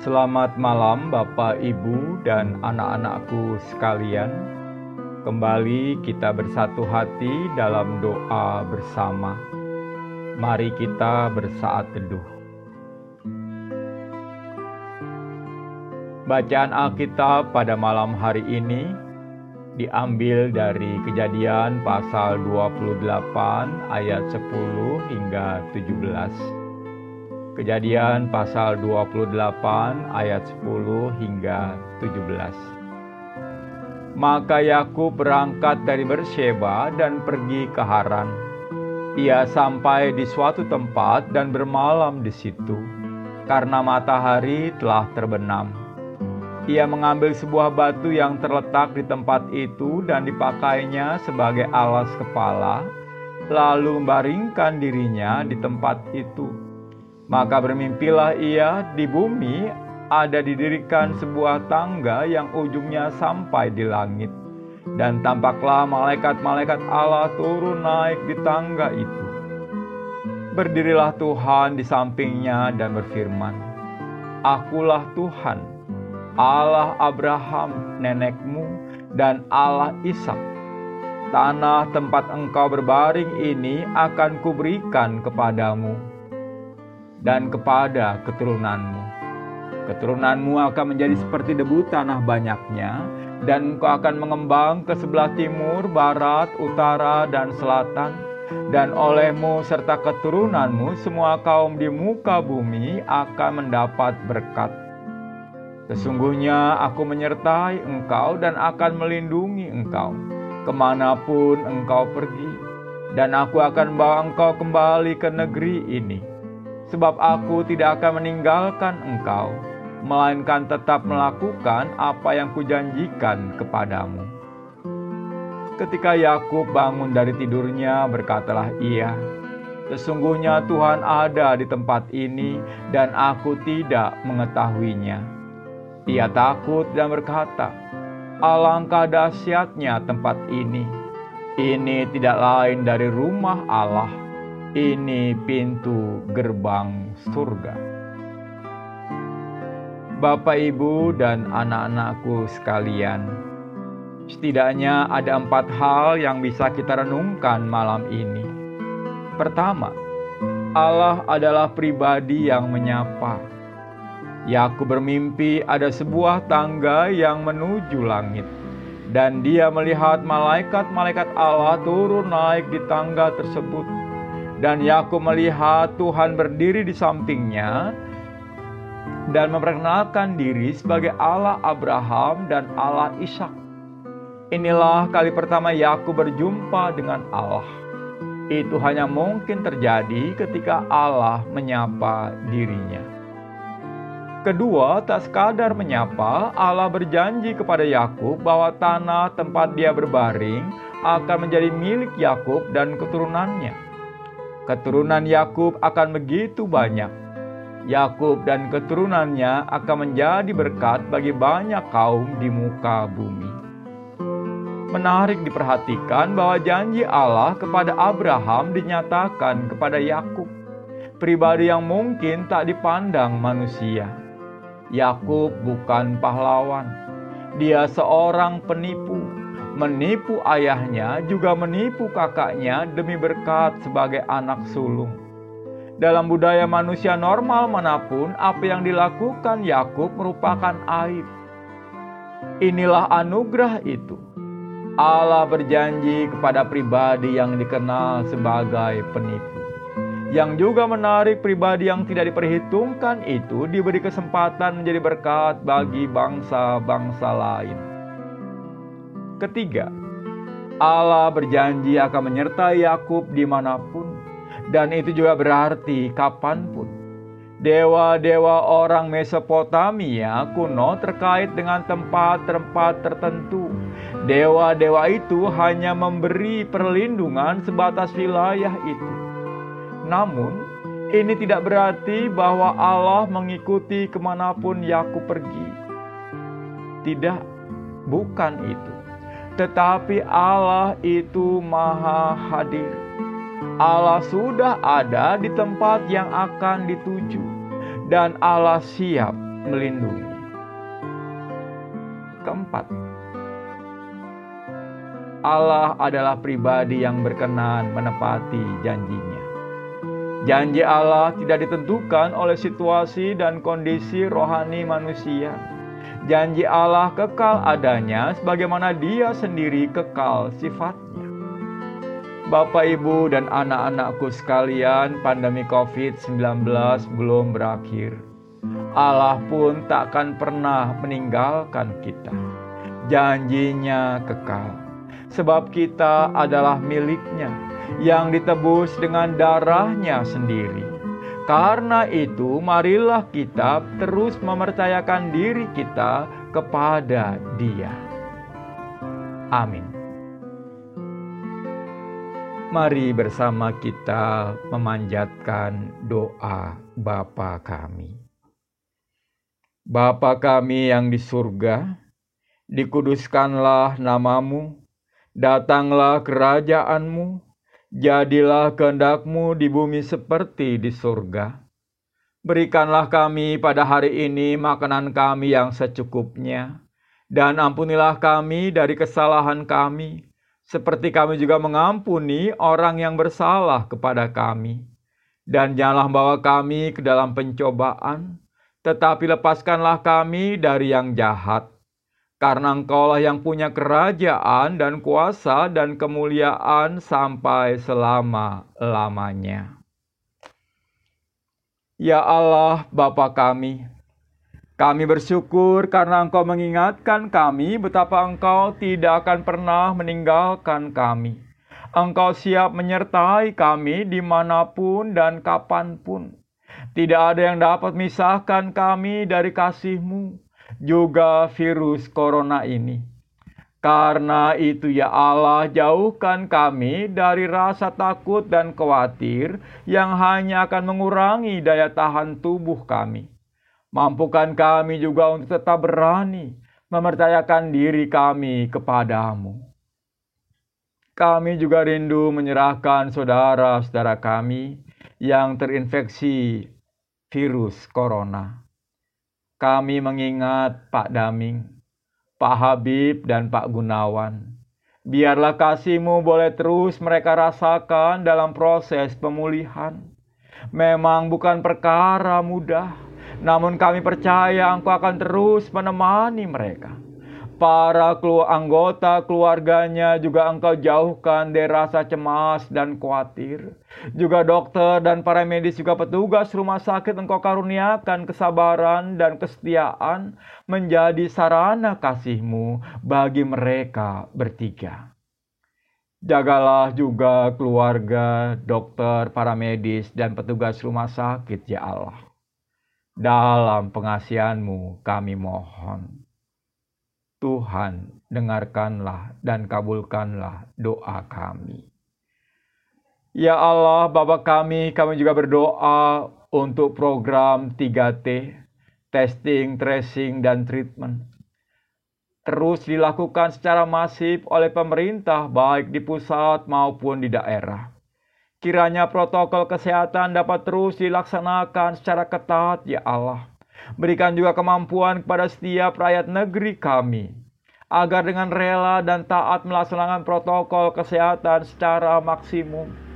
Selamat malam, Bapak, Ibu, dan anak-anakku sekalian. Kembali kita bersatu hati dalam doa bersama. Mari kita bersaat teduh. Bacaan Alkitab pada malam hari ini diambil dari Kejadian pasal 28 ayat 10 hingga 17 Kejadian pasal 28 ayat 10 hingga 17. Maka Yakub berangkat dari Bersheba dan pergi ke Haran. Ia sampai di suatu tempat dan bermalam di situ karena matahari telah terbenam. Ia mengambil sebuah batu yang terletak di tempat itu dan dipakainya sebagai alas kepala, lalu membaringkan dirinya di tempat itu maka bermimpilah ia di bumi ada didirikan sebuah tangga yang ujungnya sampai di langit. Dan tampaklah malaikat-malaikat Allah turun naik di tangga itu. Berdirilah Tuhan di sampingnya dan berfirman, Akulah Tuhan, Allah Abraham nenekmu dan Allah Ishak. Tanah tempat engkau berbaring ini akan kuberikan kepadamu dan kepada keturunanmu. Keturunanmu akan menjadi seperti debu tanah banyaknya, dan engkau akan mengembang ke sebelah timur, barat, utara, dan selatan, dan olehmu serta keturunanmu semua kaum di muka bumi akan mendapat berkat. Sesungguhnya aku menyertai engkau dan akan melindungi engkau ke mana pun engkau pergi, dan aku akan bawa engkau kembali ke negeri ini sebab aku tidak akan meninggalkan engkau, melainkan tetap melakukan apa yang kujanjikan kepadamu. Ketika Yakub bangun dari tidurnya, berkatalah ia, "Sesungguhnya Tuhan ada di tempat ini, dan aku tidak mengetahuinya." Ia takut dan berkata, "Alangkah dahsyatnya tempat ini! Ini tidak lain dari rumah Allah." Ini pintu gerbang surga. Bapak, ibu, dan anak-anakku sekalian, setidaknya ada empat hal yang bisa kita renungkan malam ini. Pertama, Allah adalah pribadi yang menyapa. Yakub bermimpi ada sebuah tangga yang menuju langit, dan dia melihat malaikat-malaikat Allah turun naik di tangga tersebut dan Yakub melihat Tuhan berdiri di sampingnya dan memperkenalkan diri sebagai Allah Abraham dan Allah Ishak. Inilah kali pertama Yakub berjumpa dengan Allah. Itu hanya mungkin terjadi ketika Allah menyapa dirinya. Kedua, tak sekadar menyapa, Allah berjanji kepada Yakub bahwa tanah tempat dia berbaring akan menjadi milik Yakub dan keturunannya keturunan Yakub akan begitu banyak. Yakub dan keturunannya akan menjadi berkat bagi banyak kaum di muka bumi. Menarik diperhatikan bahwa janji Allah kepada Abraham dinyatakan kepada Yakub, pribadi yang mungkin tak dipandang manusia. Yakub bukan pahlawan, dia seorang penipu menipu ayahnya, juga menipu kakaknya demi berkat sebagai anak sulung. Dalam budaya manusia normal mana pun, apa yang dilakukan Yakub merupakan aib. Inilah anugerah itu. Allah berjanji kepada pribadi yang dikenal sebagai penipu. Yang juga menarik pribadi yang tidak diperhitungkan itu diberi kesempatan menjadi berkat bagi bangsa-bangsa lain. Ketiga, Allah berjanji akan menyertai Yakub di mana pun, dan itu juga berarti kapan pun. Dewa-dewa orang Mesopotamia kuno terkait dengan tempat-tempat tertentu. Dewa-dewa itu hanya memberi perlindungan sebatas wilayah itu. Namun, ini tidak berarti bahwa Allah mengikuti ke mana pun Yakub pergi. Tidak, bukan itu tetapi Allah itu Maha Hadir. Allah sudah ada di tempat yang akan dituju, dan Allah siap melindungi. Keempat, Allah adalah pribadi yang berkenan menepati janjinya. Janji Allah tidak ditentukan oleh situasi dan kondisi rohani manusia. Janji Allah kekal adanya sebagaimana Dia sendiri kekal sifatnya. Bapak, Ibu, dan anak-anakku sekalian, pandemi COVID-19 belum berakhir. Allah pun tak akan pernah meninggalkan kita. Janjinya kekal, sebab kita adalah miliknya yang ditebus dengan darahnya sendiri. Karena itu, marilah kita terus mempercayakan diri kita kepada Dia. Amin. Mari bersama kita memanjatkan doa Bapa kami. Bapa kami yang di surga, dikuduskanlah namamu, datanglah kerajaanmu, jadilah kehendakmu di bumi seperti di surga. Berikanlah kami pada hari ini makanan kami yang secukupnya, dan ampunilah kami dari kesalahan kami, seperti kami juga mengampuni orang yang bersalah kepada kami. Dan janganlah bawa kami ke dalam pencobaan, tetapi lepaskanlah kami dari yang jahat. Karena engkaulah yang punya kerajaan dan kuasa dan kemuliaan sampai selama-lamanya. Ya Allah, Bapa kami, kami bersyukur karena Engkau mengingatkan kami betapa Engkau tidak akan pernah meninggalkan kami. Engkau siap menyertai kami di mana pun dan kapan pun. Tidak ada yang dapat misahkan kami dari kasih-Mu, juga virus corona ini. Karena itu ya Allah jauhkan kami dari rasa takut dan khawatir yang hanya akan mengurangi daya tahan tubuh kami. Mampukan kami juga untuk tetap berani mempercayakan diri kami kepadamu. Kami juga rindu menyerahkan saudara-saudara kami yang terinfeksi virus corona. Kami mengingat Pak Daming, Pak Habib, dan Pak Gunawan. Biarlah kasihmu boleh terus mereka rasakan dalam proses pemulihan. Memang bukan perkara mudah namun kami percaya Engkau akan terus menemani mereka. Para anggota keluarganya juga engkau jauhkan dari rasa cemas dan khawatir. Juga dokter dan para medis juga petugas rumah sakit engkau karuniakan kesabaran dan kesetiaan menjadi sarana kasihmu bagi mereka bertiga. Jagalah juga keluarga, dokter, para medis, dan petugas rumah sakit ya Allah dalam pengasihanmu kami mohon. Tuhan, dengarkanlah dan kabulkanlah doa kami. Ya Allah, Bapa kami, kami juga berdoa untuk program 3T, testing, tracing, dan treatment. Terus dilakukan secara masif oleh pemerintah baik di pusat maupun di daerah. Kiranya protokol kesehatan dapat terus dilaksanakan secara ketat, ya Allah. Berikan juga kemampuan kepada setiap rakyat negeri kami, agar dengan rela dan taat melaksanakan protokol kesehatan secara maksimum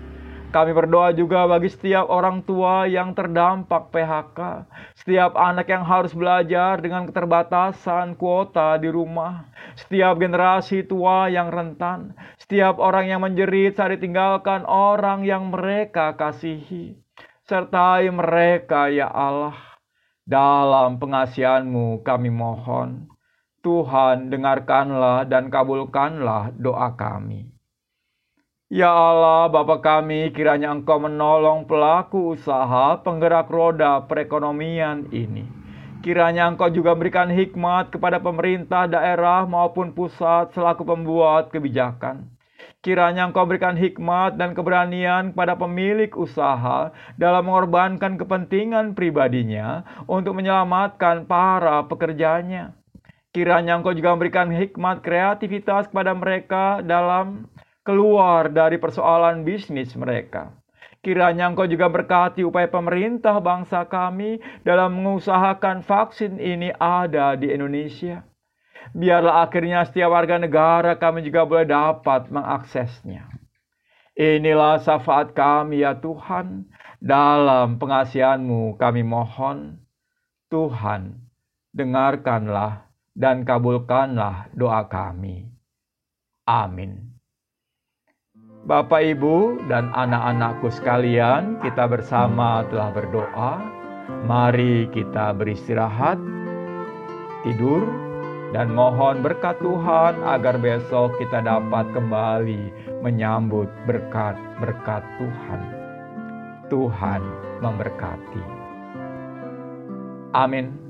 kami berdoa juga bagi setiap orang tua yang terdampak PHK, setiap anak yang harus belajar dengan keterbatasan kuota di rumah, setiap generasi tua yang rentan, setiap orang yang menjerit saat ditinggalkan orang yang mereka kasihi. Sertai mereka ya Allah, dalam pengasihanmu kami mohon. Tuhan dengarkanlah dan kabulkanlah doa kami. Ya Allah, Bapa kami, kiranya Engkau menolong pelaku usaha penggerak roda perekonomian ini. Kiranya Engkau juga berikan hikmat kepada pemerintah daerah maupun pusat selaku pembuat kebijakan. Kiranya Engkau berikan hikmat dan keberanian kepada pemilik usaha dalam mengorbankan kepentingan pribadinya untuk menyelamatkan para pekerjanya. Kiranya Engkau juga memberikan hikmat kreativitas kepada mereka dalam keluar dari persoalan bisnis mereka. Kiranya Engkau juga berkati upaya pemerintah bangsa kami dalam mengusahakan vaksin ini ada di Indonesia. Biarlah akhirnya setiap warga negara kami juga boleh dapat mengaksesnya. Inilah syafaat kami ya Tuhan. Dalam pengasihanmu kami mohon. Tuhan, dengarkanlah dan kabulkanlah doa kami. Amin. Bapak, Ibu, dan anak-anakku sekalian, kita bersama telah berdoa. Mari kita beristirahat, tidur, dan mohon berkat Tuhan agar besok kita dapat kembali menyambut berkat-berkat Tuhan. Tuhan memberkati. Amin.